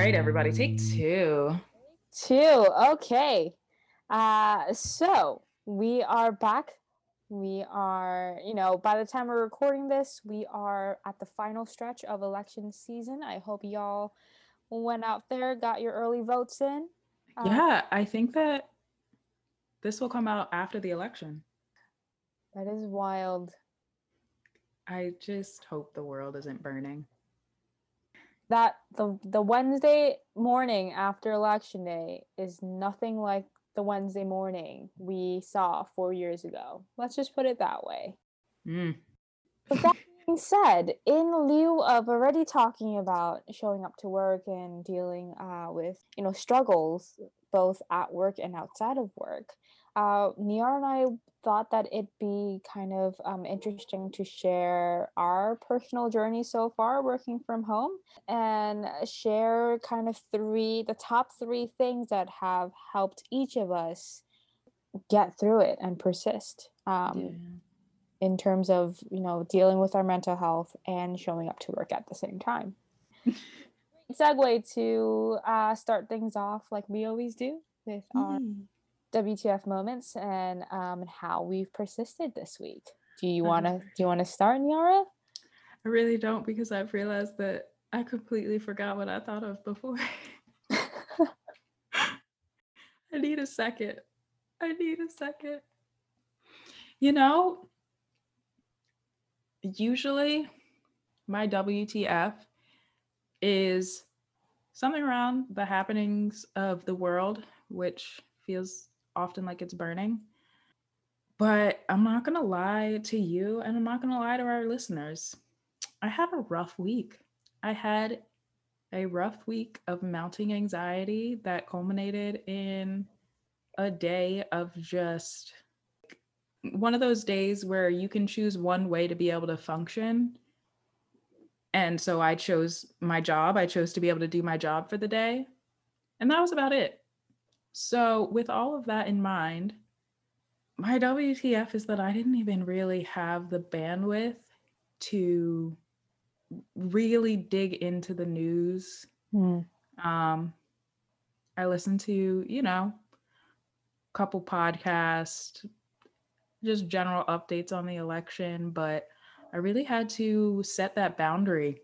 Right, everybody, take two. Two. Okay. Uh, so we are back. We are, you know, by the time we're recording this, we are at the final stretch of election season. I hope y'all went out there, got your early votes in. Uh, yeah, I think that this will come out after the election. That is wild. I just hope the world isn't burning. That the the Wednesday morning after election day is nothing like the Wednesday morning we saw four years ago. Let's just put it that way. Mm. But that being said, in lieu of already talking about showing up to work and dealing uh, with you know struggles both at work and outside of work, uh, Niar and I thought that it'd be kind of um, interesting to share our personal journey so far working from home and share kind of three, the top three things that have helped each of us get through it and persist. Um, yeah. In terms of you know dealing with our mental health and showing up to work at the same time. segue to uh, start things off like we always do with mm. our WTF moments and um, how we've persisted this week. Do you want to do you want to start, Niara? I really don't because I've realized that I completely forgot what I thought of before. I need a second. I need a second. You know, usually my WTF is something around the happenings of the world, which feels often like it's burning. But I'm not going to lie to you and I'm not going to lie to our listeners. I had a rough week. I had a rough week of mounting anxiety that culminated in a day of just one of those days where you can choose one way to be able to function. And so I chose my job. I chose to be able to do my job for the day. And that was about it. So, with all of that in mind, my WTF is that I didn't even really have the bandwidth to really dig into the news. Mm. Um, I listened to, you know, a couple podcasts, just general updates on the election, but I really had to set that boundary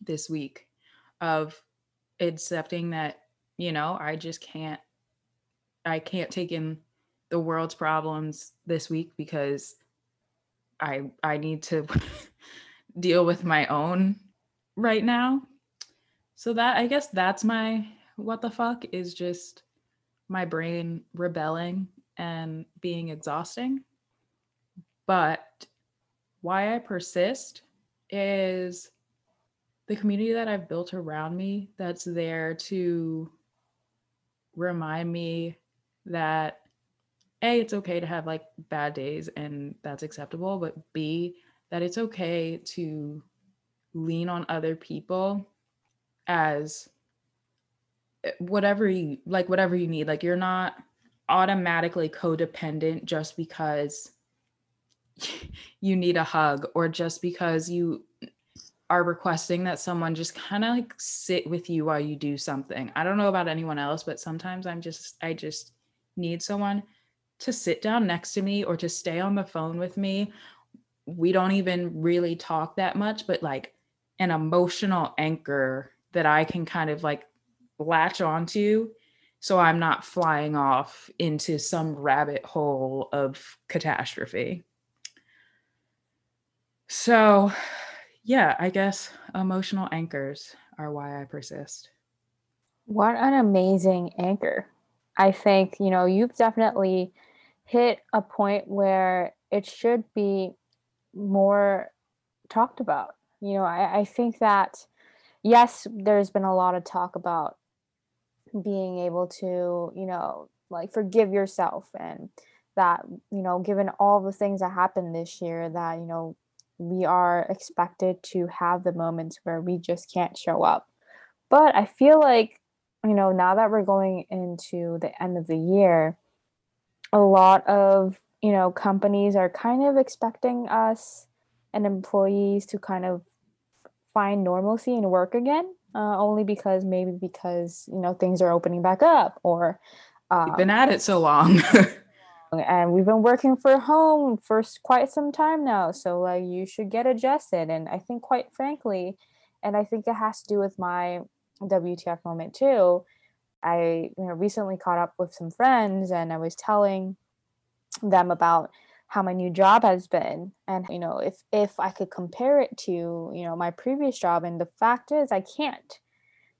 this week of accepting that, you know, I just can't I can't take in the world's problems this week because I I need to deal with my own right now. So that I guess that's my what the fuck is just my brain rebelling and being exhausting. But why I persist is the community that I've built around me that's there to remind me that a it's okay to have like bad days and that's acceptable but b that it's okay to lean on other people as eh, whatever you like whatever you need like you're not automatically codependent just because you need a hug or just because you are requesting that someone just kind of like sit with you while you do something. I don't know about anyone else, but sometimes I'm just I just need someone to sit down next to me or to stay on the phone with me. We don't even really talk that much, but like an emotional anchor that I can kind of like latch onto so I'm not flying off into some rabbit hole of catastrophe. So, yeah, I guess emotional anchors are why I persist. What an amazing anchor. I think, you know, you've definitely hit a point where it should be more talked about. You know, I, I think that, yes, there's been a lot of talk about being able to, you know, like forgive yourself and that, you know, given all the things that happened this year, that, you know, we are expected to have the moments where we just can't show up. But I feel like you know, now that we're going into the end of the year, a lot of, you know, companies are kind of expecting us and employees to kind of find normalcy and work again. uh, only because maybe because you know things are opening back up or um, You've been at it so long. and we've been working for home for quite some time now so like you should get adjusted and i think quite frankly and i think it has to do with my wtf moment too i you know recently caught up with some friends and i was telling them about how my new job has been and you know if if i could compare it to you know my previous job and the fact is i can't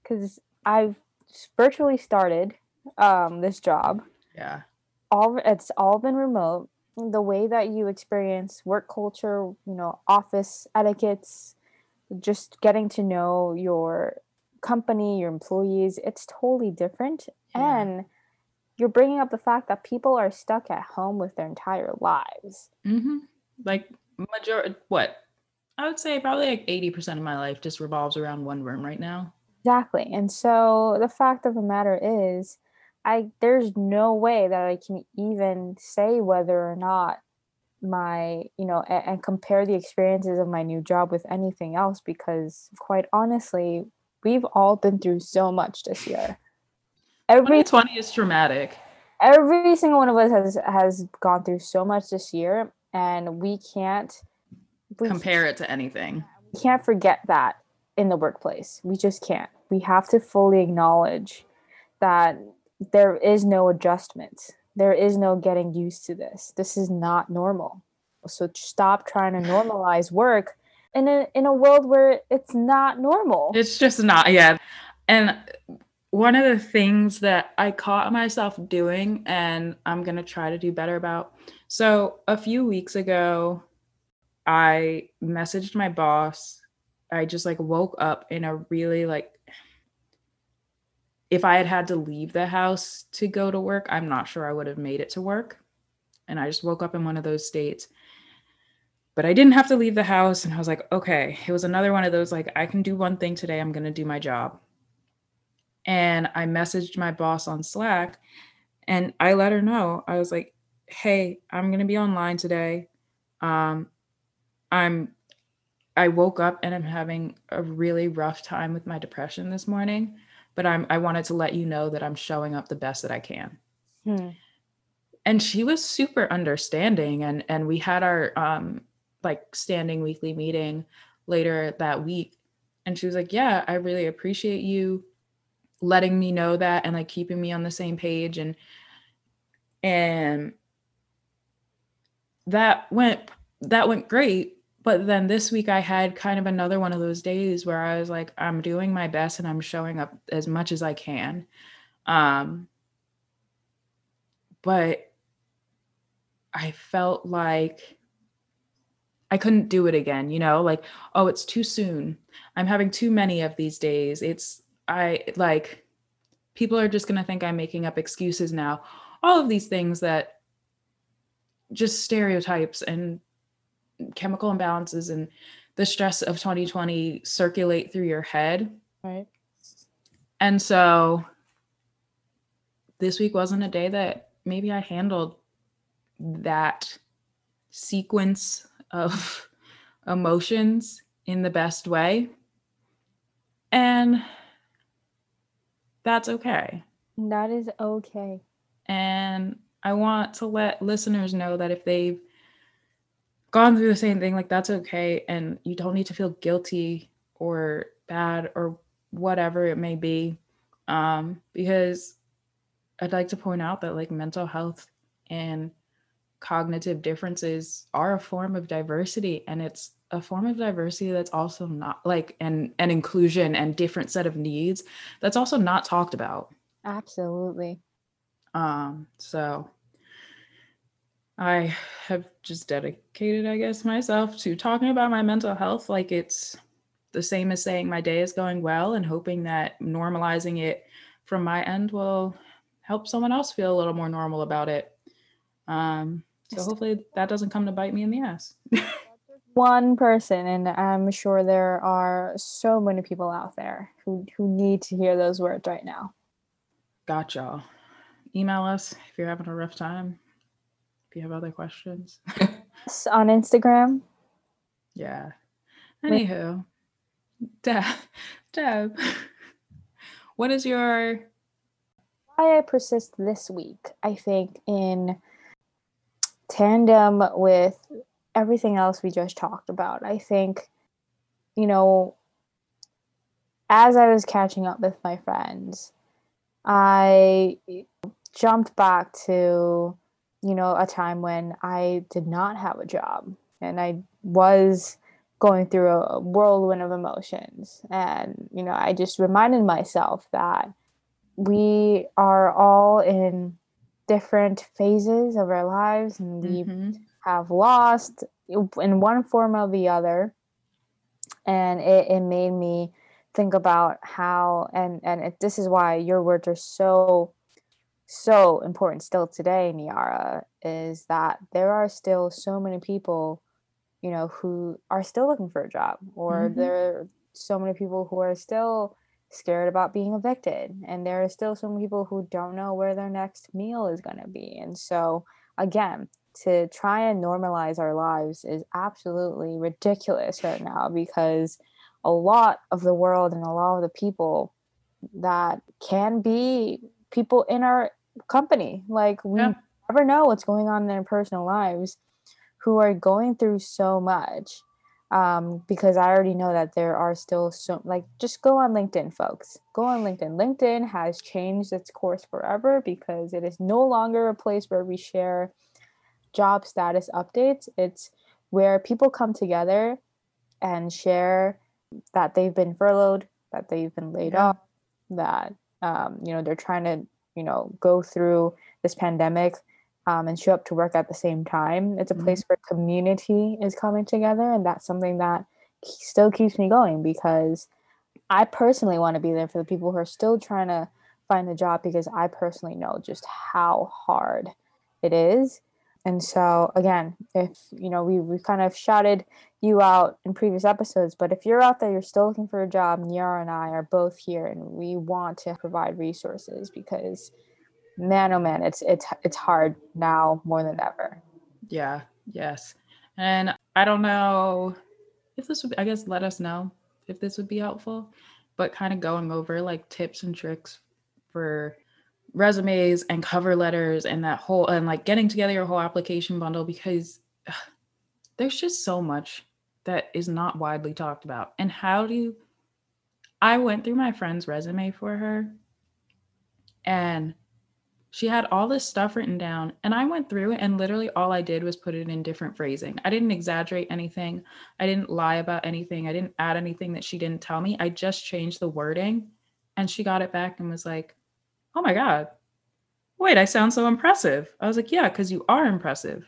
because i've virtually started um this job. Yeah. All it's all been remote. The way that you experience work culture you know office etiquettes just getting to know your company your employees it's totally different. Yeah. and you're bringing up the fact that people are stuck at home with their entire lives. Mm-hmm. like majority what? I would say probably like 80% of my life just revolves around one room right now. Exactly. And so the fact of the matter is I there's no way that I can even say whether or not my you know and, and, compare the experiences of my new job with anything else because quite honestly we've all been through so much this year every 20 is traumatic every single one of us has has gone through so much this year and we can't we compare can't, it to anything we can't forget that in the workplace we just can't we have to fully acknowledge that there is no adjustment. There is no getting used to this. This is not normal. So stop trying to normalize work in a in a world where it's not normal. It's just not, yeah. And one of the things that I caught myself doing and I'm going to try to do better about. So, a few weeks ago, I messaged my boss. I just like woke up in a really like if I had had to leave the house to go to work, I'm not sure I would have made it to work. And I just woke up in one of those states. But I didn't have to leave the house. And I was like, okay, it was another one of those like, I can do one thing today. I'm going to do my job. And I messaged my boss on Slack and I let her know. I was like, hey, I'm going to be online today. Um, I'm I woke up and I'm having a really rough time with my depression this morning but I'm I wanted to let you know that I'm showing up the best that I can. Hmm. And she was super understanding and and we had our um like standing weekly meeting later that week. And she was like, "Yeah, I really appreciate you letting me know that and like keeping me on the same page. And and that went that went great. But then this week I had kind of another one of those days where I was like, I'm doing my best and I'm showing up as much as I can. Um, but I felt like I couldn't do it again, you know, like, oh, it's too soon. I'm having too many of these days. It's, I like, people are just going to think I'm making up excuses now. All of these things that just stereotypes and chemical imbalances and the stress of 2020 circulate through your head. Right. And so this week wasn't a day that maybe I handled that sequence of emotions in the best way. And that's okay. That is okay. And I want to let listeners know that if they've gone through the same thing, like that's okay. And you don't need to feel guilty or bad or whatever it may be. Um, because I'd like to point out that like mental health and cognitive differences are a form of diversity and it's a form of diversity that's also not like an and inclusion and different set of needs that's also not talked about absolutely um so I have just dedicated, I guess, myself to talking about my mental health like it's the same as saying my day is going well and hoping that normalizing it from my end will help someone else feel a little more normal about it. Um, so hopefully that doesn't come to bite me in the ass. One person, and I'm sure there are so many people out there who, who need to hear those words right now. Got y'all. Email us if you're having a rough time If you have other questions. on Instagram. Yeah. Anywho, Deb, Deb, what is your why I persist this week? I think in tandem with everything else we just talked about. I think, you know, as I was catching up with my friends, I jumped back to, you know, a time when I did not have a job and I was going through a whirlwind of emotions. And, you know, I just reminded myself that we are all in different phases of our lives and we mm-hmm. have lost in one form or the other and it, it made me think about how and and it, this is why your words are so so important still today niara is that there are still so many people you know who are still looking for a job or mm-hmm. there are so many people who are still scared about being evicted and there are still some people who don't know where their next meal is going to be and so again to try and normalize our lives is absolutely ridiculous right now because a lot of the world and a lot of the people that can be people in our company like we yeah. never know what's going on in their personal lives who are going through so much um, because I already know that there are still so like just go on LinkedIn, folks. Go on LinkedIn. LinkedIn has changed its course forever because it is no longer a place where we share job status updates. It's where people come together and share that they've been furloughed, that they've been laid yeah. off, that um, you know they're trying to you know go through this pandemic um, and show up to work at the same time. It's a mm-hmm. place where community is coming together, and that's something that still keeps me going because I personally want to be there for the people who are still trying to find a job because I personally know just how hard it is. And so again, if you know we we kind of shouted you out in previous episodes, but if you're out there, you're still looking for a job, Niara and I are both here, and we want to provide resources because man oh man it's it's it's hard now more than ever. Yeah yes. And i don't know if this would be, i guess let us know if this would be helpful but kind of going over like tips and tricks for resumes and cover letters and that whole and like getting together your whole application bundle because ugh, there's just so much that is not widely talked about. And how do you i went through my friend's resume for her and she had all this stuff written down and i went through it and literally all i did was put it in different phrasing. I didn't exaggerate anything. I didn't lie about anything. I didn't add anything that she didn't tell me. I just changed the wording and she got it back and was like oh my god. Wait i sound so impressive. I was like yeah because you are impressive.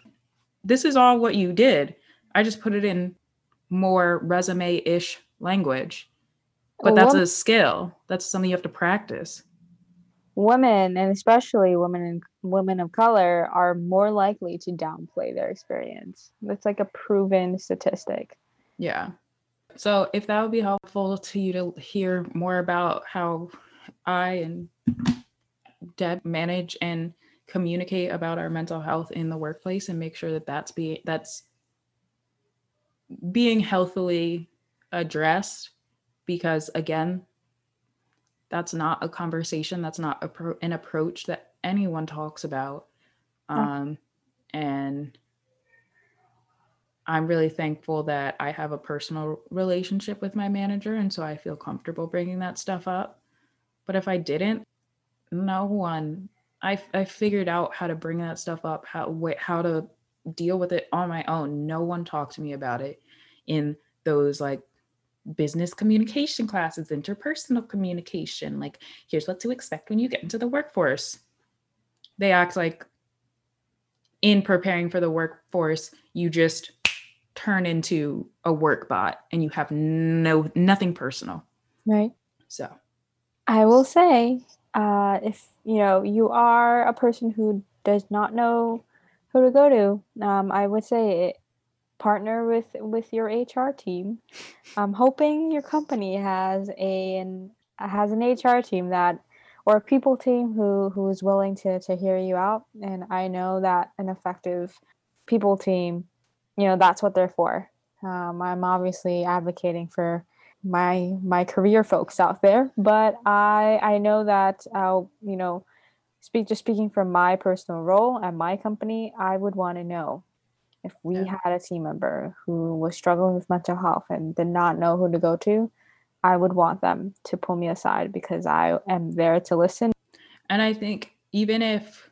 This is all what you did. I just put it in more resume-ish language. But that's a skill. That's something you have to practice women and especially women and women of color are more likely to downplay their experience. That's like a proven statistic. Yeah. So if that would be helpful to you to hear more about how I and Deb manage and communicate about our mental health in the workplace and make sure that that's be that's being healthily addressed because again that's not a conversation that's not a pro- an approach that anyone talks about um, and i'm really thankful that i have a personal relationship with my manager and so i feel comfortable bringing that stuff up. But if i didn't no one i, I figured out how to bring that stuff up how how to deal with it on my own. No one talked to me about it in those like business communication classes, interpersonal communication. Like, here's what to expect when you get into the workforce. They act like in preparing for the workforce, you just turn into a work bot and you have no nothing personal. Right. So I will say, uh, if you know you are a person who does not know who to go to, um, I would say it, partner with with your HR team. I'm hoping your company has a an, has an HR team that or a people team who who is willing to to hear you out. And I know that an effective people team, you know, that's what they're for. Um, I'm obviously advocating for my my career folks out there, but I I know that I'll you know speak just speaking from my personal role at my company, I would want to know if we Yeah. had a team member who was struggling with mental health and did not know who to go to, I would want them to pull me aside because I am there to listen. And I think even if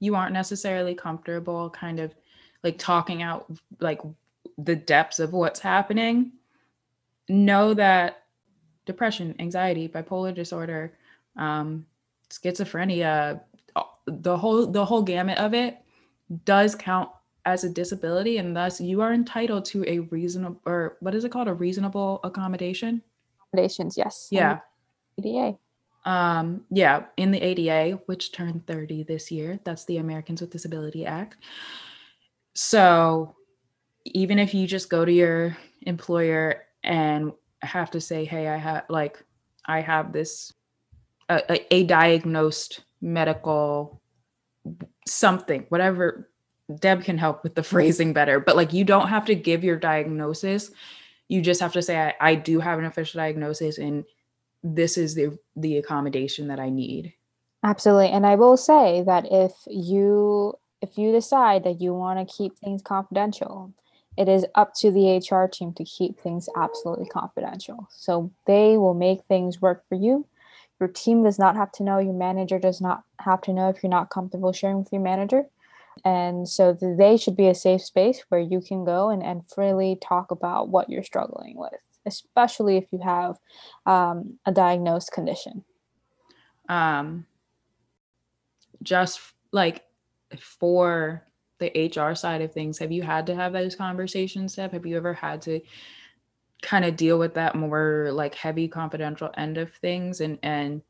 you aren't necessarily comfortable kind of like talking out like the depths of what's happening, know that depression, anxiety, bipolar disorder, um, schizophrenia, the whole the whole gamut of it does count as a disability and thus you are entitled to a reasonable or what is it called a reasonable accommodation Accommodations, yes. yeah ADA. um yeah in the ada which turned 30 this year that's the americans with disability act so even if you just go to your employer and have to say hey i have like i have this a, a, a diagnosed medical something whatever deb can help with the phrasing better but like you don't have to give your diagnosis you just have to say i, I do have an official diagnosis and this is the the accommodation that i need Absolutely. And I will say that if you if you decide that you want to keep things confidential, it is up to the HR team to keep things absolutely confidential. So they will make things work for you. Your team does not have to know, your manager does not have to know if you're not comfortable sharing with your manager. And so they should be a safe space where you can go and, and freely talk about what you're struggling with, especially if you have um, a diagnosed condition. um just like for the hr side of things have you had to have those conversations Deb? have you ever had to kind of deal with that more like heavy confidential end of things and and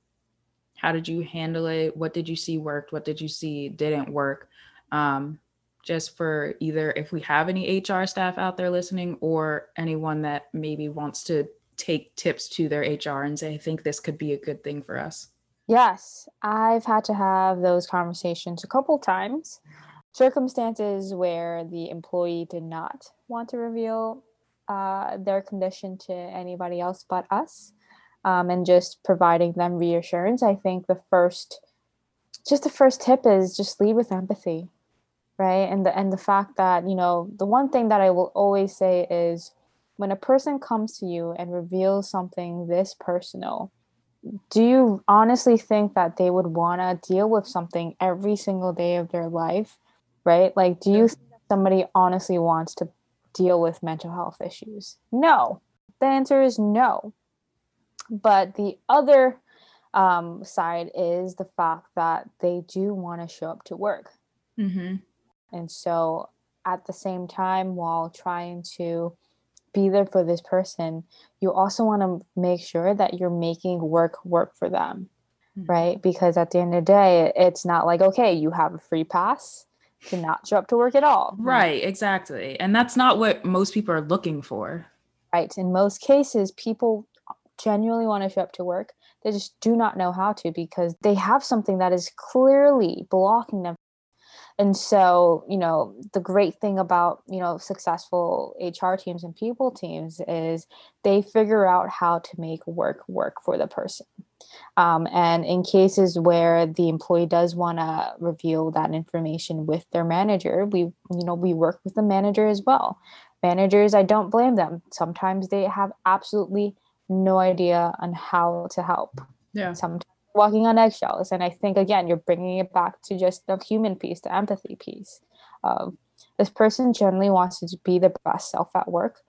how did you handle it what did you see worked what did you see didn't work um just for either if we have any hr staff out there listening or anyone that maybe wants to take tips to their hr and say i think this could be a good thing for us Yes, I've had to have those conversations a couple times. Circumstances where the employee did not want to reveal uh, their condition to anybody else but us, um, and just providing them reassurance. I think the first, just the first tip is just lead with empathy, right? And the and the fact that you know the one thing that I will always say is when a person comes to you and reveals something this personal do you honestly think that they would want to deal with something every single day of their life right? Like do you think that somebody honestly wants to deal with mental health issues? No. The answer is no. But the other um, side is the fact that they do want to show up to work. Mm-hmm. And so at the same time while trying to be there for this person you also want to make sure that you're making work work for them Mhm. right because at the end of the day it's not like okay you have a free pass to not show up to work at all Right, exactly. And that's not what most people are looking for. right in most cases people genuinely want to show up to work they just do not know how to because they have something that is clearly blocking them and so you know the great thing about you know successful hr teams and people teams is they figure out how to make work work for the person. Um, and in cases where the employee does want to reveal that information with their manager we you know we work with the manager as well. Managers i don't blame them. Sometimes they have absolutely no idea on how to help. Yeah. sometimes walking on eggshells and i think again you're bringing it back to just the human piece the empathy piece of this person generally wants to be the best self at work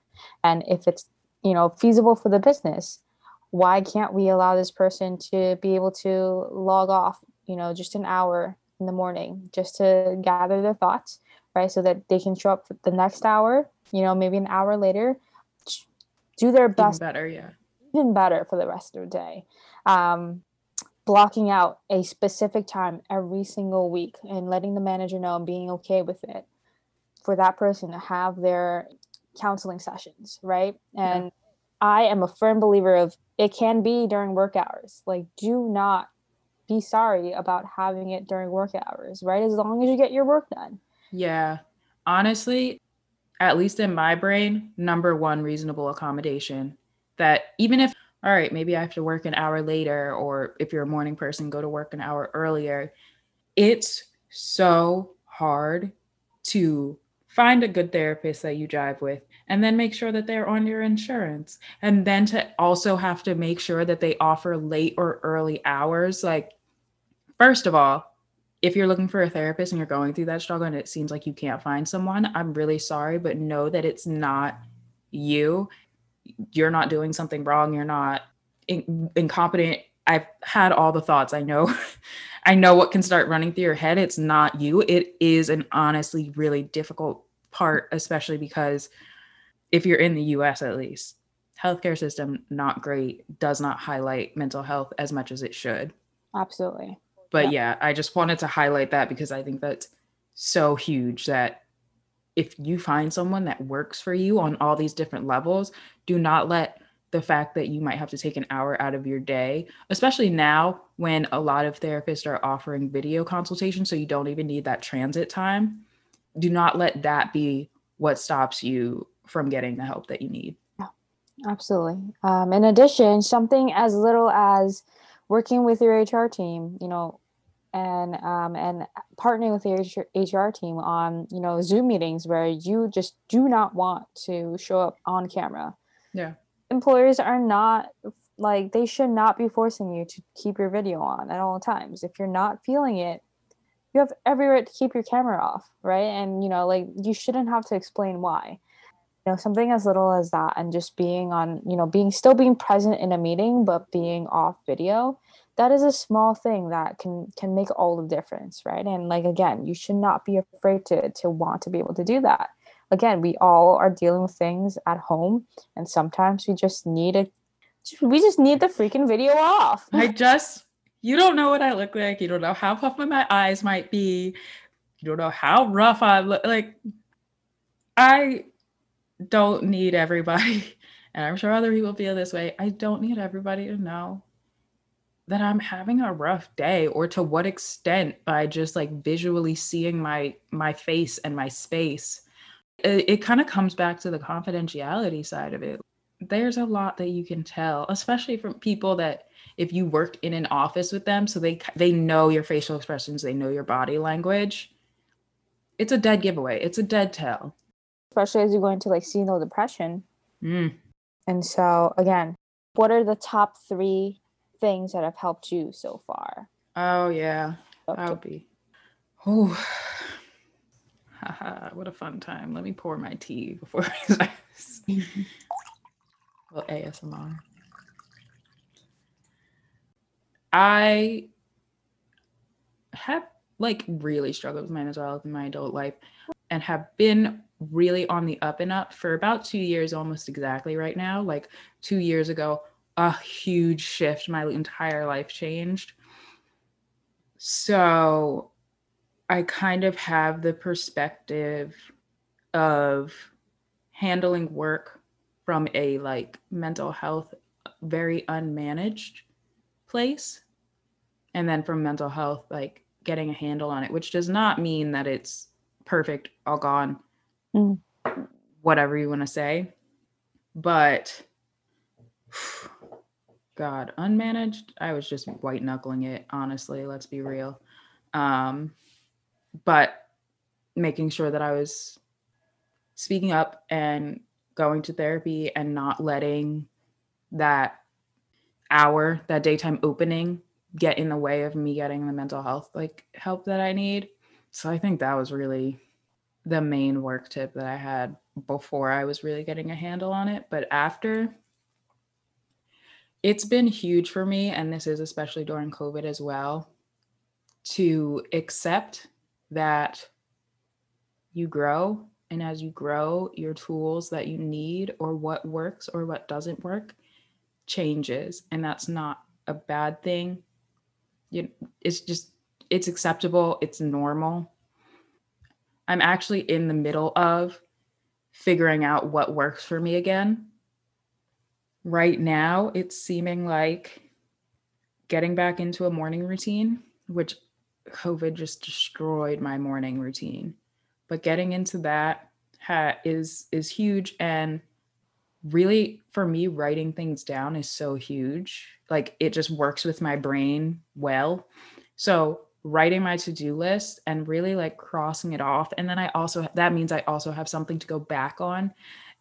and if it's you know feasible for the business why can't we allow this person to be able to log off you know just an hour in the morning just to gather their thoughts right so that they can show up for the next hour you know maybe an hour later do their Even best better, yeah. even better for the rest of the day. Um, blocking out a specific time every single week and letting the manager know and being okay with it for that person to have their counseling sessions, right? Yeah. And I am a firm believer of it can be during work hours. Like, do not be sorry about having it during work hours, right? As long as you get your work done. Yeah. Honestly, at least in my brain, number one reasonable accommodation that even if all right, maybe I have to work an hour later, or if you're a morning person, go to work an hour earlier. It's so hard to find a good therapist that you jive with and then make sure that they're on your insurance. And then to also have to make sure that they offer late or early hours. Like first of all if you're looking for a therapist and you're going through that struggle and it seems like you can't find someone i'm really sorry but know that it's not you you're not doing something wrong you're not in- incompetent. I've had all the thoughts i know. I know what can start running through your head. It's not you. It is an honestly really difficult part especially because if you're in the us at least healthcare system not great does not highlight mental health as much as it should. Absolutely. But yeah. yeah i just wanted to highlight that because i think that's so huge that if you find someone that works for you on all these different levels do not let the fact that you might have to take an hour out of your day, especially now when a lot of therapists are offering video consultations, so you don't even need that transit time. Do not let that be what stops you from getting the help that you need. Absolutely. Um, in addition, something as little as working with your HR team, you know, and um, and partnering with your HR team on you know Zoom meetings where you just do not want to show up on camera. Yeah, employers are not like they should not be forcing you to keep your video on at all times. If you're not feeling it, you have every right to keep your camera off, right? And you know, like you shouldn't have to explain why. You know, something as little as that, and just being on, you know, being still being present in a meeting but being off video that is a small thing that can can make all the difference right and like again you should not be afraid to to want to be able to do that again we all are dealing with things at home and sometimes we just need it we just need the freaking video off. I just you don't know what i look like. You don't know how puffy my eyes might be. You don't know how rough i look like i don't need everybody and i'm sure other people feel this way. I don't need everybody to know that I'm having a rough day or to what extent by just like visually seeing my my face and my space it, it kind of comes back to the confidentiality side of it there's a lot that you can tell especially from people that if you work in an office with them so they they know your facial expressions they know your body language it's a dead giveaway it's a dead tell especially as you go into like seasonal depression mm. and so again what are the top three things that have helped you so far? Oh yeah, that would be. Oh, haha! What a fun time. Let me pour my tea before I start. well, ASMR. I have like really struggled with my mental health in my adult life and have been really on the up and up for about two years almost exactly right now like two years ago a huge shift. My entire life changed. So I kind of have the perspective of handling work from a like mental health very unmanaged place and then from mental health like getting a handle on it which does not mean that it's perfect all gone mm. whatever you want to say but God, unmanaged, I was just white knuckling it, honestly, let's be real. Um, but making sure that I was speaking up and going to therapy and not letting that hour, that daytime opening get in the way of me getting the mental health like help that I need. So I think that was really the main work tip that I had before I was really getting a handle on it. But after it's been huge for me, and this is especially during COVID as well, to accept that you grow. And as you grow, your tools that you need, or what works or what doesn't work, changes. And that's not a bad thing. You, it's just, it's acceptable, it's normal. I'm actually in the middle of figuring out what works for me again right now it's seeming like getting back into a morning routine, which COVID just destroyed my morning routine. But getting into that ha- is is huge. And really for me writing things down is so huge. Like it just works with my brain well. So writing my to-do list and really like crossing it off. And then i also that means i also have something to go back on.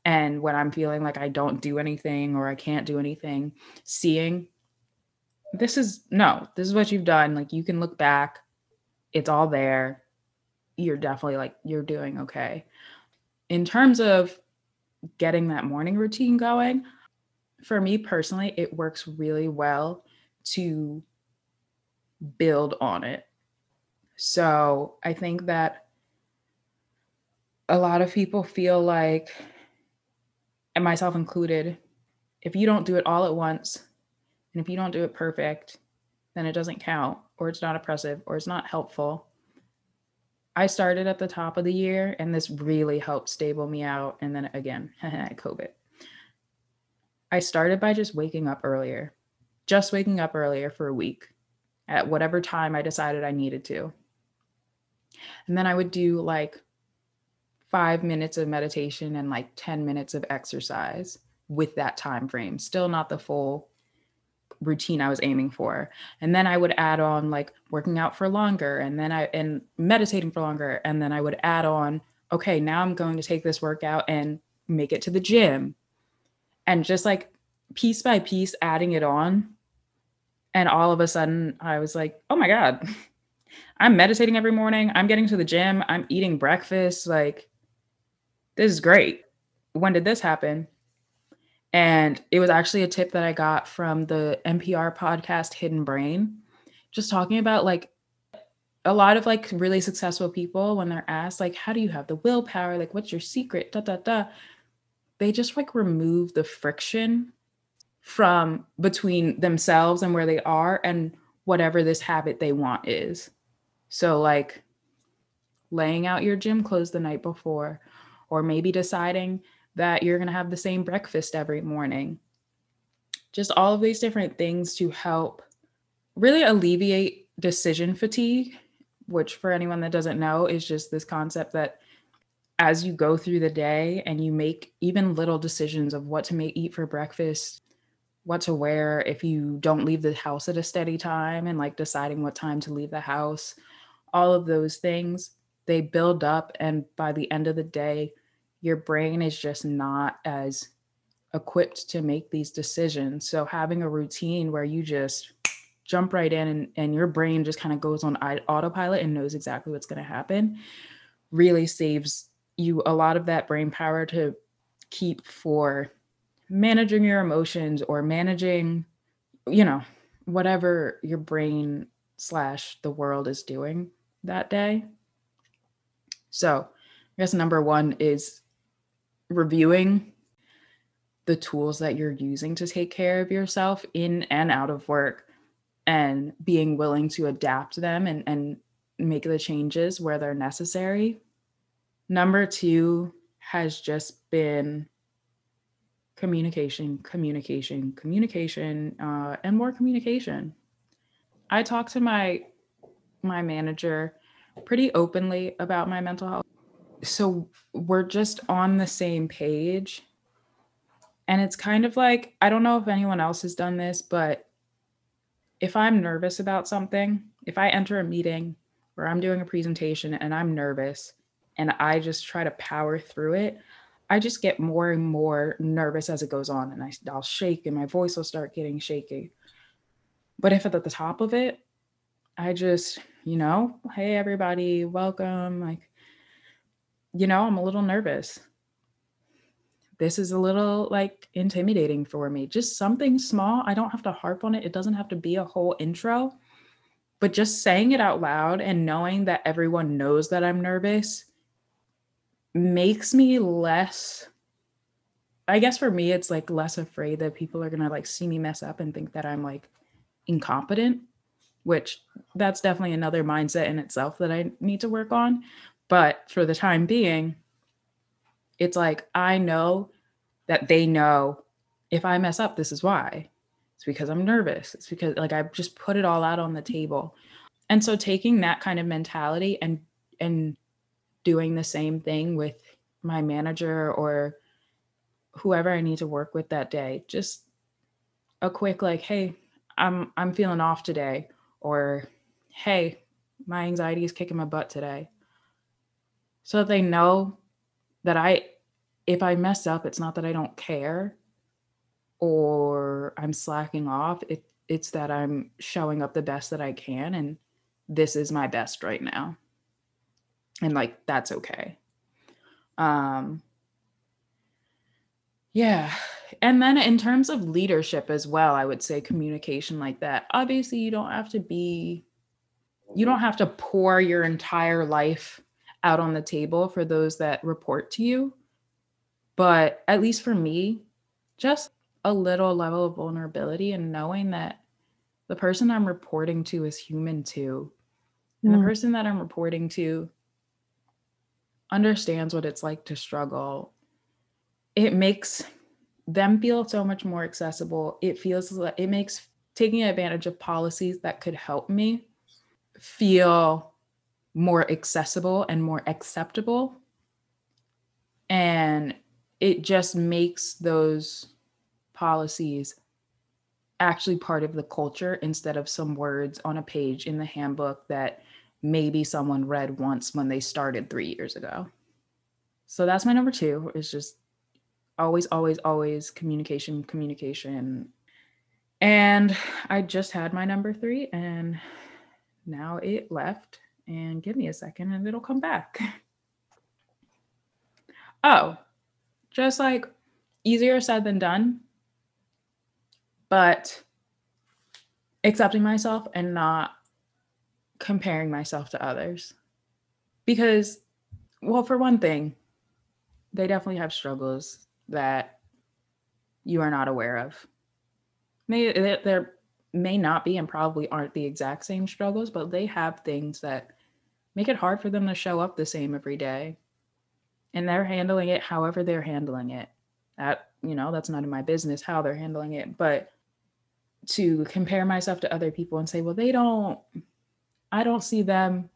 And when i'm feeling like i don't do anything or i can't do anything seeing this is no this is what you've done. Like you can look back it's all there. You're definitely like you're doing okay. In terms of getting that morning routine going, for me personally, it works really well to build on it. So I think that a lot of people feel like, and myself included, if you don't do it all at once, and if you don't do it perfect, then it doesn't count, or it's not oppressive, or it's not helpful. I started at the top of the year and this really helped stable me out. And then again, COVID. I started by just waking up earlier, just waking up earlier for a week at whatever time I decided I needed to. And then I would do like five minutes of meditation and like 10 minutes of exercise with that time frame. Still not the full routine I was aiming for. And then I would add on like working out for longer and then I and meditating for longer and then I would add on okay, now I'm going to take this workout and make it to the gym. And just like piece by piece adding it on and all of a sudden I was like, "Oh my god. I'm meditating every morning. I'm getting to the gym. I'm eating breakfast like this is great." When did this happen? And it was actually a tip that I got from the NPR podcast Hidden Brain, just talking about like a lot of like really successful people when they're asked like how do you have the willpower? Like what's your secret? Da da da. They just like remove the friction from between themselves and where they are and whatever this habit they want is. So like laying out your gym clothes the night before or maybe deciding that you're going to have the same breakfast every morning. Just all of these different things to help really alleviate decision fatigue, which for anyone that doesn't know is just this concept that as you go through the day and you make even little decisions of what to make eat for breakfast, what to wear if you don't leave the house at a steady time and like deciding what time to leave the house, all of those things, they build up and by the end of the day, your brain is just not as equipped to make these decisions. So having a routine where you just jump right in and, and your brain just kind of goes on autopilot and knows exactly what's going to happen really saves you a lot of that brain power to keep for managing your emotions or managing you know whatever your brain slash the world is doing that day so i guess number one is reviewing the tools that you're using to take care of yourself in and out of work and being willing to adapt them and, and make the changes where they're necessary. Number two has just been communication, communication, communication, uh, and more communication. I talk to my my manager pretty openly about my mental health so we're just on the same page. And it's kind of like, I don't know if anyone else has done this, but if I'm nervous about something, if I enter a meeting where I'm doing a presentation and I'm nervous and I just try to power through it, I just get more and more nervous as it goes on and I, I'll shake and my voice will start getting shaky. But if at the top of it, I just, you know, hey, everybody, welcome. Like, you know, I'm a little nervous. This is a little like intimidating for me. Just something small. I don't have to harp on it. It doesn't have to be a whole intro, but just saying it out loud and knowing that everyone knows that I'm nervous makes me less I guess for me it's like less afraid that people are to like see me mess up and think that I'm like incompetent, which that's definitely another mindset in itself that I need to work on. But for the time being, it's like I know that they know if I mess up, this is why. It's because I'm nervous. It's because like I've just put it all out on the table. And so taking that kind of mentality and and doing the same thing with my manager or whoever I need to work with that day, just a quick like, hey, I'm I'm feeling off today, or hey, my anxiety is kicking my butt today. So they know that I if I mess up, it's not that I don't care or I'm slacking off. It it's that I'm showing up the best that I can and this is my best right now. And like that's okay. Um yeah. And then in terms of leadership as well, I would say communication like that. Obviously, you don't have to be you don't have to pour your entire life out on the table for those that report to you. But at least for me, just a little level of vulnerability and knowing that the person I'm reporting to is human too. And mm. the person that I'm reporting to understands what it's like to struggle. It makes them feel so much more accessible. It feels like it makes taking advantage of policies that could help me feel more accessible and more acceptable. And it just makes those policies actually part of the culture instead of some words on a page in the handbook that maybe someone read once when they started three years ago. So that's my number two is just always, always, always communication, communication. And I just had my number three and now it left and give me a second and it'll come back. Oh, just like easier said than done, but accepting myself and not comparing myself to others. Because, well, for one thing, they definitely have struggles that you are not aware of. May, there may not be and probably aren't the exact same struggles, but they have things that make it hard for them to show up the same every day. And they're handling it however they're handling it. That, you know, that's none of my business how they're handling it. But to compare myself to other people and say, well, they don't, I don't see them,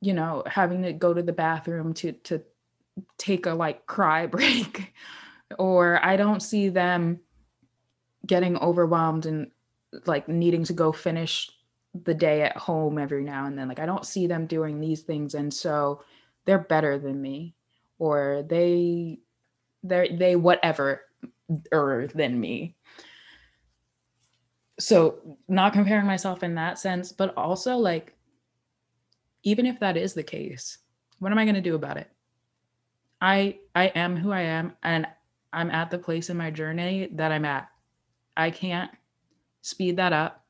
you know, having to go to the bathroom to to take a like cry break. or I don't see them getting overwhelmed and like needing to go finish the day at home every now and then. Like I don't see them doing these things and so they're better than me or they they they whatever er than me. So not comparing myself in that sense, but also like even if that is the case, what am I going to do about it? I I am who I am and I'm at the place in my journey that I'm at. I can't speed that up.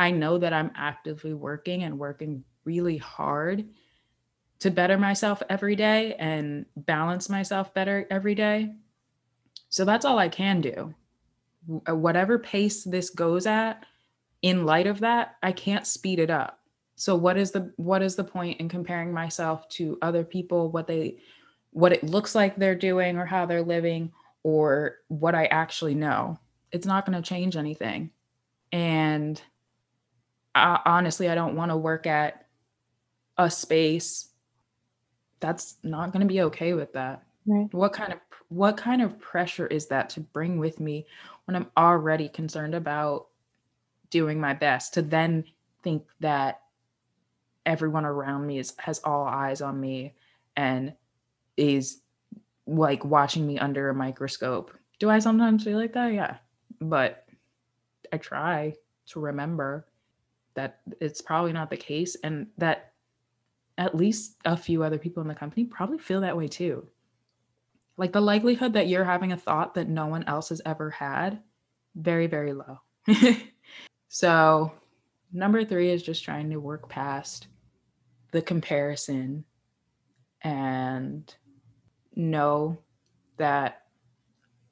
I know that I'm actively working and working really hard to better myself every day and balance myself better every day. So that's all I can do. Uh, whatever pace this goes at, in light of that, I can't speed it up. So what is the what is the point in comparing myself to other people what they what it looks like they're doing or how they're living or what I actually know? It's not going to change anything. And I, honestly, I don't want to work at a space that's not going to be okay with that. Right. What kind of what kind of pressure is that to bring with me when I'm already concerned about doing my best to then think that everyone around me is has all eyes on me and is like watching me under a microscope. Do I sometimes feel like that? Yeah. But I try to remember that it's probably not the case and that at least a few other people in the company probably feel that way too. Like the likelihood that you're having a thought that no one else has ever had, very, very low. so, number three is just trying to work past the comparison and know that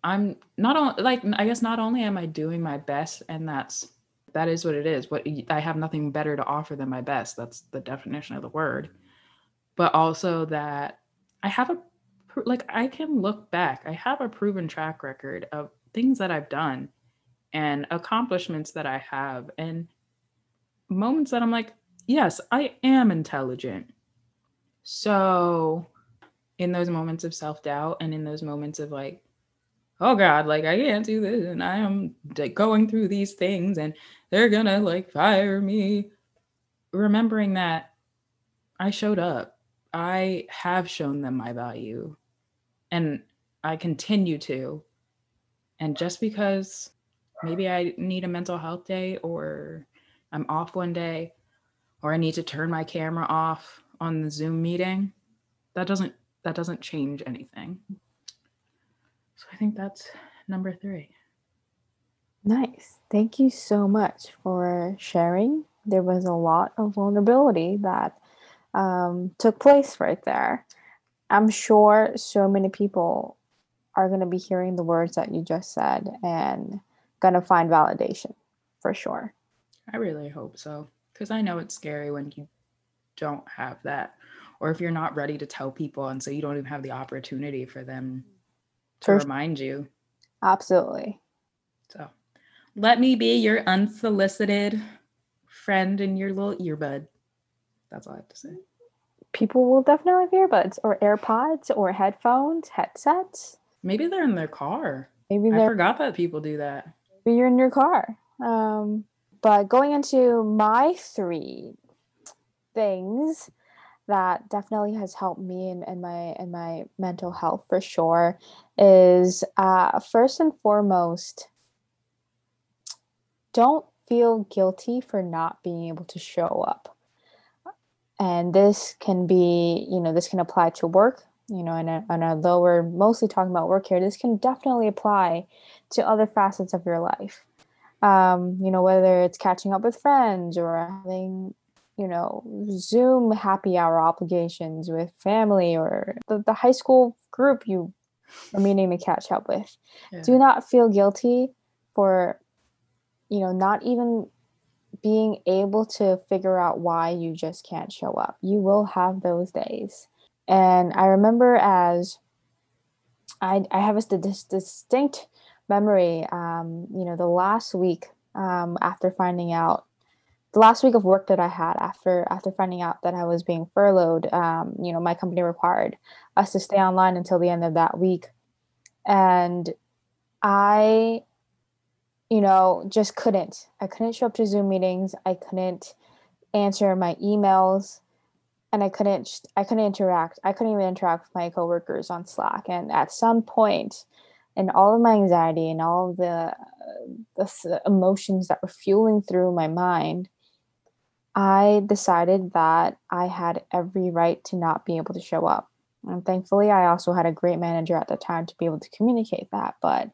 I'm not only like I guess not only am I doing my best and that's that is what it is. What I have nothing better to offer than my best. That's the definition of the word. But also that I have a like I can look back. I have a proven track record of things that I've done and accomplishments that I have and moments that I'm like, yes, I am intelligent. So in those moments of self-doubt and in those moments of like oh God, like I can't do this and I am going through these things and they're gonna like fire me. Remembering that I showed up, I have shown them my value and I continue to. And just because maybe I need a mental health day or I'm off one day or I need to turn my camera off on the Zoom meeting, that doesn't that doesn't change anything. So I think that's number 3. Nice. Thank you so much for sharing. There was a lot of vulnerability that um, took place right there. I'm sure so many people are going to be hearing the words that you just said and going to find validation for sure. I really hope so because I know it's scary when you don't have that or if you're not ready to tell people and so you don't even have the opportunity for them to for remind you. Absolutely. So, let me be your unsolicited friend in your little earbud. That's all I have to say. People will definitely have earbuds or AirPods or headphones, headsets. Maybe they're in their car. Maybe I forgot that people do that. Maybe you're in your car. Um, but going into my three things that definitely has helped me and, and my and my mental health for sure is uh, first and foremost don't feel guilty for not being able to show up and this can be you know this can apply to work you know, and, and although we're mostly talking about work here, this can definitely apply to other facets of your life. Um, you know, whether it's catching up with friends or having, you know, Zoom happy hour obligations with family or the, the high school group you are meaning to catch up with. Yeah. Do not feel guilty for, you know, not even being able to figure out why you just can't show up. You will have those days and I remember as I, I have a dis- distinct memory, um, you know, the last week um, after finding out, the last week of work that I had after after finding out that I was being furloughed, um, you know, my company required us to stay online until the end of that week, and I, you know, just couldn't. I couldn't show up to Zoom meetings. I couldn't answer my emails and I couldn't I couldn't interact. I couldn't even interact with my coworkers on Slack. And at some point, and all of my anxiety and all of the, the emotions that were fueling through my mind, I decided that I had every right to not be able to show up. And thankfully, I also had a great manager at the time to be able to communicate that. But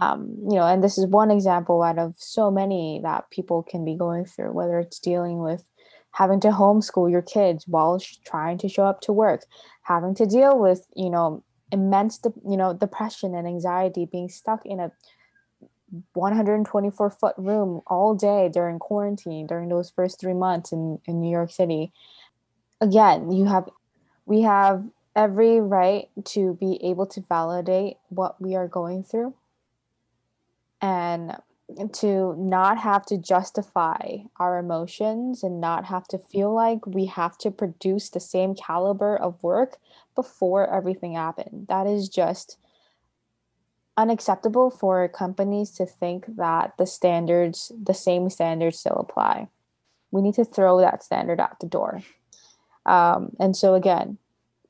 um, you know, and this is one example out of so many that people can be going through, whether it's dealing with having to homeschool your kids while trying to show up to work, having to deal with, you know, immense, de- you know, depression and anxiety, being stuck in a 124 foot room all day during quarantine during those first three months in, in New York City. Again, you have, we have every right to be able to validate what we are going through and to not have to justify our emotions and not have to feel like we have to produce the same caliber of work before everything happened. That is just unacceptable for companies to think that the standards, the same standards still apply. We need to throw that standard out the door. Um, and so, again,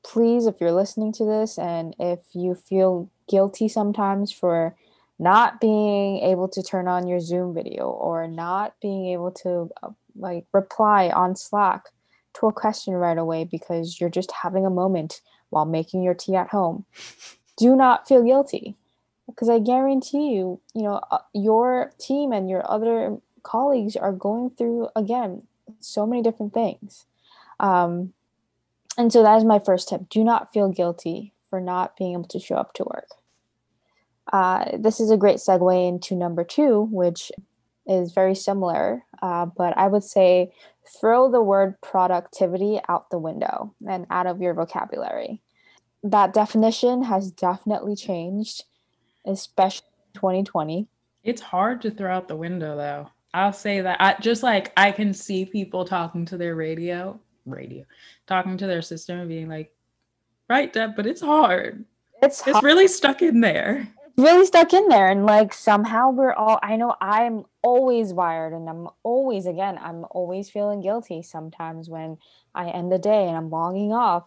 please, if you're listening to this and if you feel guilty sometimes for not being able to turn on your Zoom video or not being able to uh, like reply on Slack to a question right away because you're just having a moment while making your tea at home. Do not feel guilty because I guarantee you, you know, uh, your team and your other colleagues are going through again so many different things. Um, and so that is my first tip. Do not feel guilty for not being able to show up to work. Uh, this is a great segue into number two, which is very similar, uh, but I would say throw the word productivity out the window and out of your vocabulary. That definition has definitely changed, especially 2020. It's hard to throw out the window though. I'll say that I just like I can see people talking to their radio, radio, talking to their system and being like, right, Deb, but it's hard. It's, hard. it's really stuck in there really stuck in there and like somehow we're all i know i'm always wired and i'm always again i'm always feeling guilty sometimes when i end the day and i'm logging off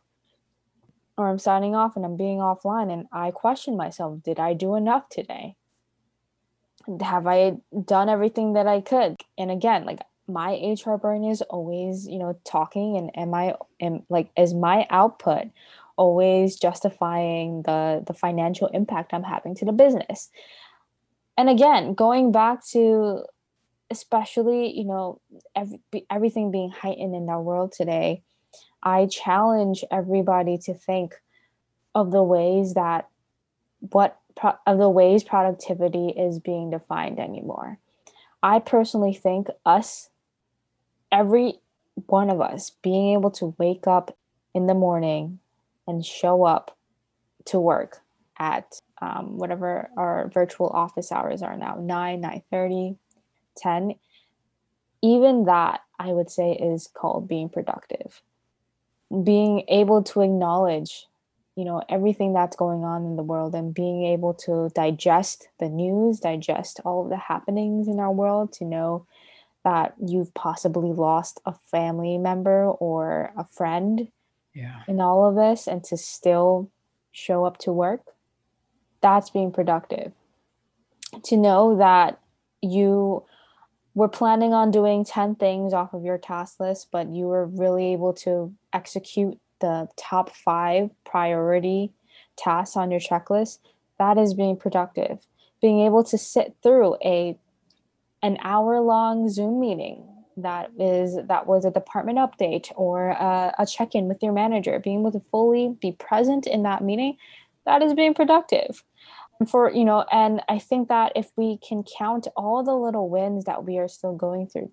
or i'm signing off and i'm being offline and i question myself did i do enough today? Have i done everything that i could? And again like my hr brain is always you know talking and am i am like is my output always justifying the the financial impact i'm having to the business. And again going back to especially you know every, everything being heightened in our world today i challenge everybody to think of the ways that what of the ways productivity is being defined anymore. I personally think us every one of us being able to wake up in the morning and show up to work at um, whatever our virtual office hours are now 9 9 30 10 even that i would say is called being productive. Being able to acknowledge you know everything that's going on in the world and being able to digest the news digest all of the happenings in our world to know that you've possibly lost a family member or a friend yeah. in all of this and to still show up to work, that's being productive. To know that you were planning on doing 10 things off of your task list, but you were really able to execute the top five priority tasks on your checklist, that is being productive. Being able to sit through a an hour long Zoom meeting that is that was a department update or a, a check-in with your manager being able to fully be present in that meeting that is being productive. For you know and i think that if we can count all the little wins that we are still going through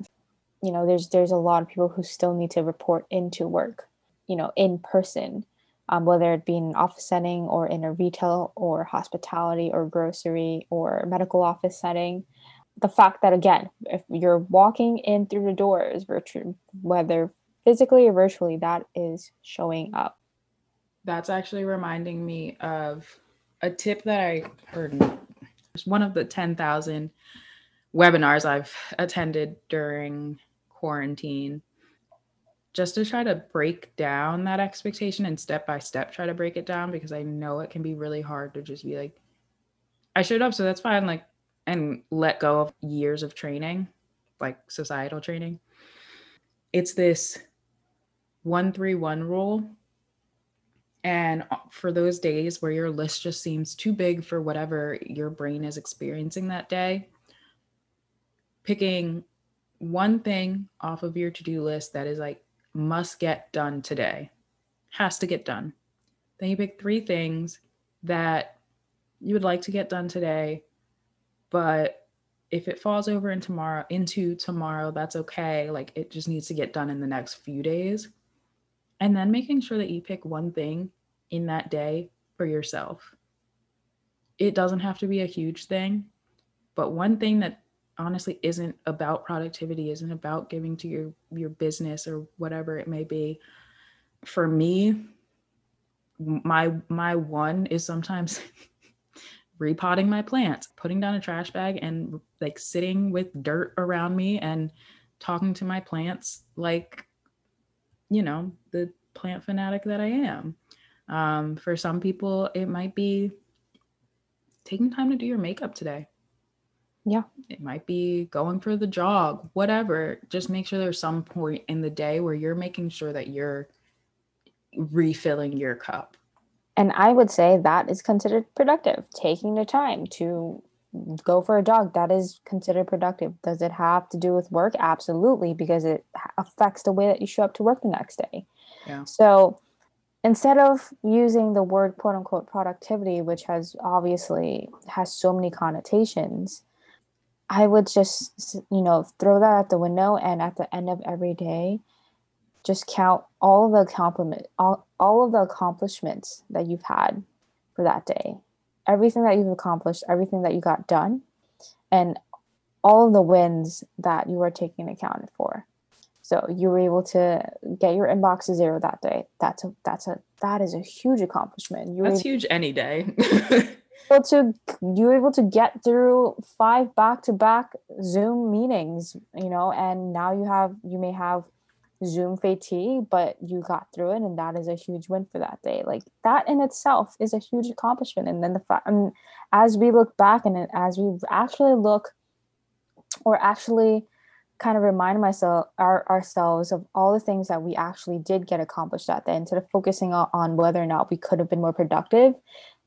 you know there's there's a lot of people who still need to report into work you know in person um, whether it be in an office setting or in a retail or hospitality or grocery or medical office setting the fact that again if you're walking in through the doors virtually whether physically or virtually that is showing up. That's actually reminding me of a tip that i heard one of the 10,000 webinars i've attended during quarantine. Just to try to break down that expectation and step by step try to break it down because i know it can be really hard to just be like i showed up so that's fine like and let go of years of training, like societal training. It's this 131 rule. And for those days where your list just seems too big for whatever your brain is experiencing that day, picking one thing off of your to do list that is like must get done today, has to get done. Then you pick three things that you would like to get done today but if it falls over in tomorrow into tomorrow that's okay. Like it just needs to get done in the next few days. And then making sure that you pick one thing in that day for yourself. It doesn't have to be a huge thing but one thing that honestly isn't about productivity isn't about giving to your your business or whatever it may be. For me my my one is sometimes repotting my plants, putting down a trash bag and like sitting with dirt around me and talking to my plants like, you know, the plant fanatic that I am. Um, for some people, it might be taking time to do your makeup today. Yeah. It might be going for the jog, whatever. Just make sure there's some point in the day where you're making sure that you're refilling your cup and I would say that is considered productive. Taking the time to go for a jog, that is considered productive. Does it have to do with work? Absolutely, because it affects the way that you show up to work the next day. Yeah. So instead of using the word quote unquote productivity, which has obviously has so many connotations, I would just, you know, throw that out the window and at the end of every day, just count all of the compliment all, all of the accomplishments that you've had for that day. Everything that you've accomplished everything that you got done and all of the wins that you are taking account for. So you were able to get your inbox to zero that day. That's a that's a that is a huge accomplishment. You that's huge any day. Able to you were able to get through five back-to-back zoom meetings you know and now you have you may have zoom fatigue but you got through it and that is a huge win for that day. Like that in itself is a huge accomplishment and then the fact and as we look back and as we actually look or actually kind of remind myself our, ourselves of all the things that we actually did get accomplished that day instead of focusing on, on whether or not we could have been more productive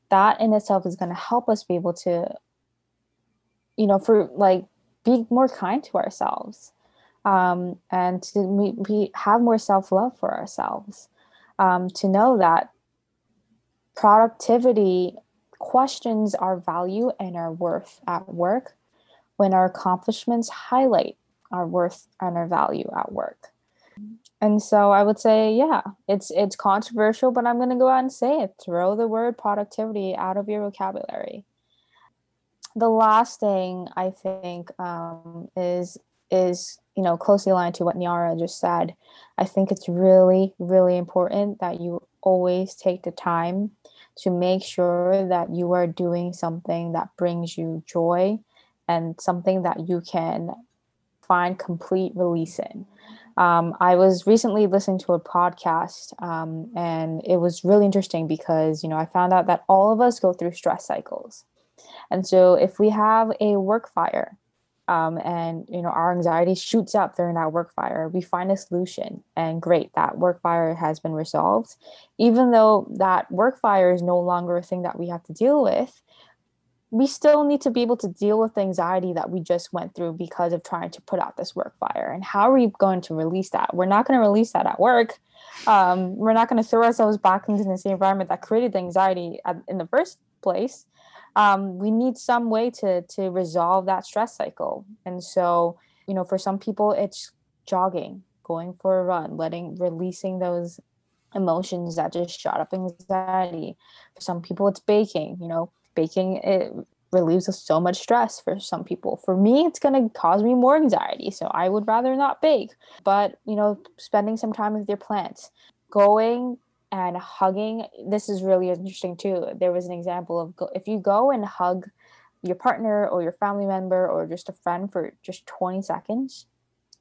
that in itself is going to help us be able to you know for like be more kind to ourselves um, and to we, we have more self-love for ourselves. Um, to know that productivity questions our value and our worth at work when our accomplishments highlight our worth and our value at work. And so i would say yeah it's it's controversial but i'm going to go out and say it. Throw the word productivity out of your vocabulary. The last thing i think um, is is you know closely aligned to what Niara just said. I think it's really really important that you always take the time to make sure that you are doing something that brings you joy and something that you can find complete release in. Um, I was recently listening to a podcast, um, and it was really interesting because you know I found out that all of us go through stress cycles, and so if we have a work fire, um, and you know our anxiety shoots up during that work fire, we find a solution, and great, that work fire has been resolved. Even though that work fire is no longer a thing that we have to deal with, we still need to be able to deal with the anxiety that we just went through because of trying to put out this work fire. And how are we going to release that? We're not going to release that at work. Um, we're not going to throw ourselves back into the same environment that created the anxiety at, in the first place. Um, we need some way to to resolve that stress cycle. And so, you know, for some people, it's jogging, going for a run, letting releasing those emotions that just shot up anxiety. For some people, it's baking. You know baking it relieves so much stress for some people. For me, it's going to cause me more anxiety. So I would rather not bake. But, you know, spending some time with your plants, going and hugging, this is really interesting too. There was an example of go, if you go and hug your partner or your family member or just a friend for just 20 seconds,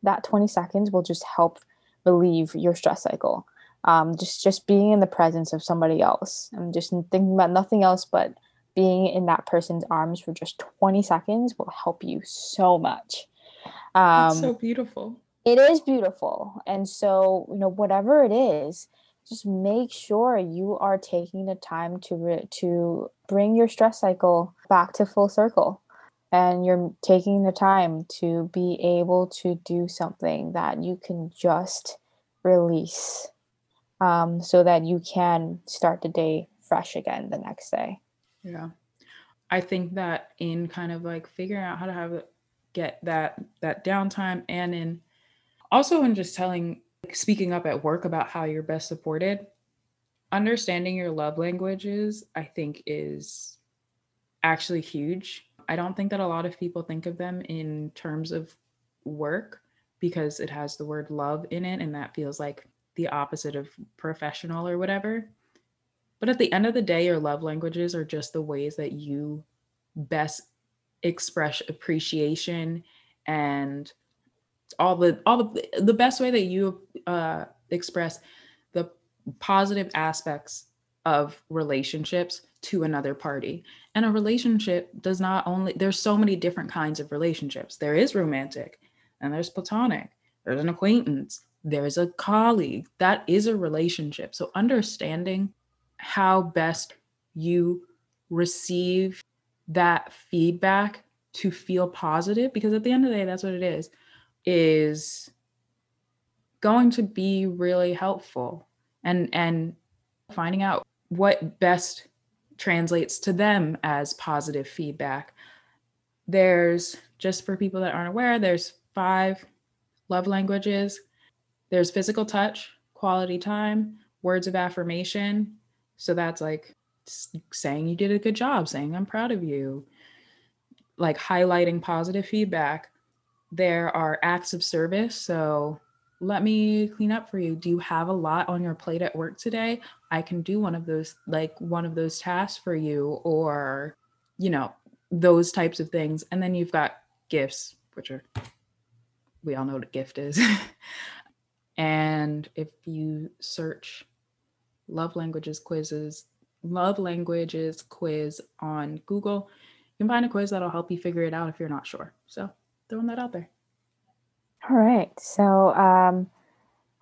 that 20 seconds will just help relieve your stress cycle. Um, just just being in the presence of somebody else and just thinking about nothing else but being in that person's arms for just 20 seconds will help you so much. Um, so beautiful. It is beautiful. And so, you know, whatever it is, just make sure you are taking the time to re- to bring your stress cycle back to full circle and you're taking the time to be able to do something that you can just release um, so that you can start the day fresh again the next day yeah. I think that in kind of like figuring out how to have get that that downtime and in also in just telling speaking up at work about how you're best supported, understanding your love languages, I think is actually huge. I don't think that a lot of people think of them in terms of work because it has the word love in it and that feels like the opposite of professional or whatever. But at the end of the day, your love languages are just the ways that you best express appreciation and all the all the the best way that you uh, express the positive aspects of relationships to another party. And a relationship does not only there's so many different kinds of relationships. There is romantic and there's platonic. There's an acquaintance, there's a colleague. That is a relationship. So understanding how best you receive that feedback to feel positive because at the end of the day that's what it is is going to be really helpful and and finding out what best translates to them as positive feedback. There's just for people that aren't aware there's five love languages. There's physical touch quality time words of affirmation. So that's like saying you did a good job, saying I'm proud of you, like highlighting positive feedback. There are acts of service. So let me clean up for you. Do you have a lot on your plate at work today? I can do one of those, like one of those tasks for you. Or you know, those types of things. And then you've got gifts, which are, we all know what a gift is. and if you search love languages quizzes, love languages quiz on Google, you can find a quiz that'll help you figure it out if you're not sure. So throwing that out there. All right. So, um,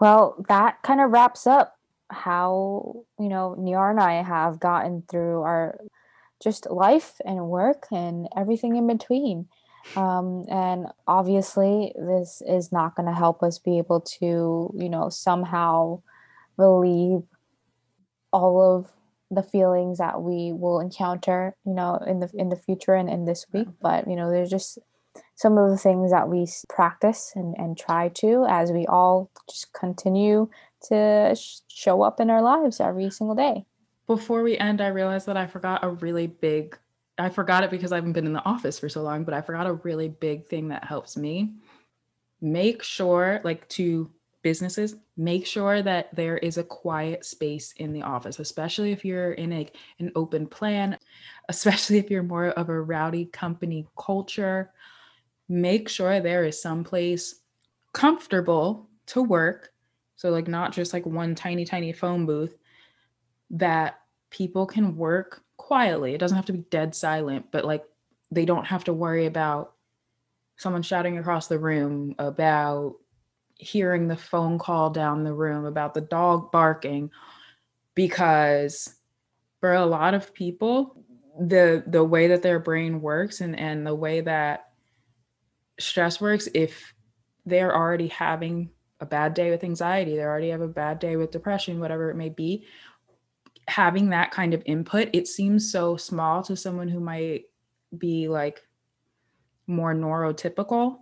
well, that kind of wraps up how, you know, Niara and I have gotten through our just life and work and everything in between. Um, and obviously, this is not going to help us be able to, you know, somehow relieve all of the feelings that we will encounter, you know, in the in the future and in this week. But you know, there's just some of the things that we practice and, and try to as we all just continue to sh- show up in our lives every single day. Before we end, I realized that I forgot a really big, I forgot it because I haven't been in the office for so long, but I forgot a really big thing that helps me. Make sure, like to businesses, make sure that there is a quiet space in the office, especially if you're in a, an open plan, especially if you're more of a rowdy company culture make sure there is some place comfortable to work. So, like, not just like one tiny, tiny phone booth that people can work quietly. It doesn't have to be dead silent, but like, they don't have to worry about someone shouting across the room, about hearing the phone call down the room, about the dog barking, because for a lot of people, the the way that their brain works and and the way that stress works if they're already having a bad day with anxiety, they already have a bad day with depression, whatever it may be. Having that kind of input, it seems so small to someone who might be like more neurotypical,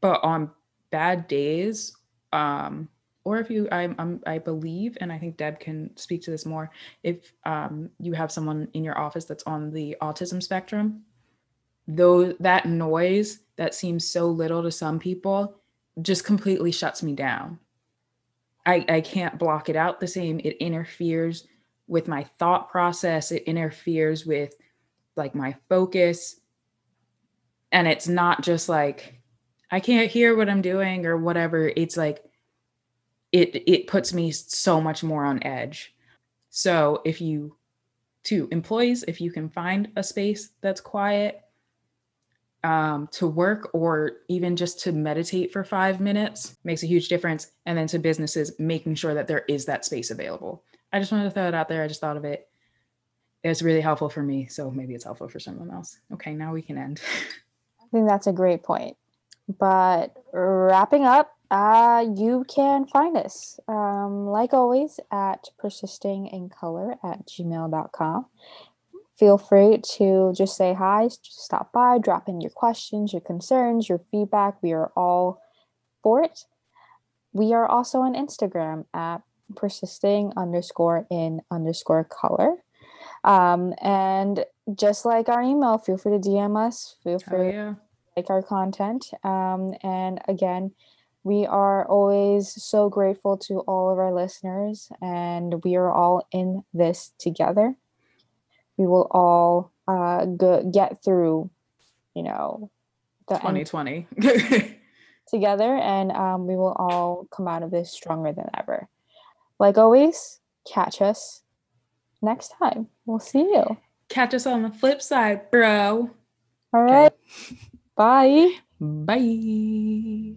but on bad days, um, or if you, I, I'm, I believe, and I think Deb can speak to this more. If um, you have someone in your office that's on the autism spectrum, though that noise that seems so little to some people just completely shuts me down. I, I can't block it out the same. It interferes with my thought process. It interferes with like my focus. And it's not just like I can't hear what I'm doing or whatever. It's like it it puts me so much more on edge. So if you to employees, if you can find a space that's quiet um, to work or even just to meditate for five minutes makes a huge difference. And then to businesses, making sure that there is that space available. I just wanted to throw it out there. I just thought of it. It's really helpful for me. So maybe it's helpful for someone else. Okay, now we can end. I think that's a great point. But wrapping up, uh, you can find us, um, like always, at persistingincolor at gmail.com feel free to just say hi, just stop by, drop in your questions, your concerns, your feedback. We are all for it. We are also on Instagram at persisting underscore in underscore color. Um, and just like our email, feel free to DM us, feel free yeah. to like our content. Um, and again, we are always so grateful to all of our listeners, and we are all in this together we will all uh, go, get through, you know, the 2020 together, and um, we will all come out of this stronger than ever. Like always, catch us next time. We'll see you. Catch us on the flip side, bro. All right. Okay. Bye. Bye.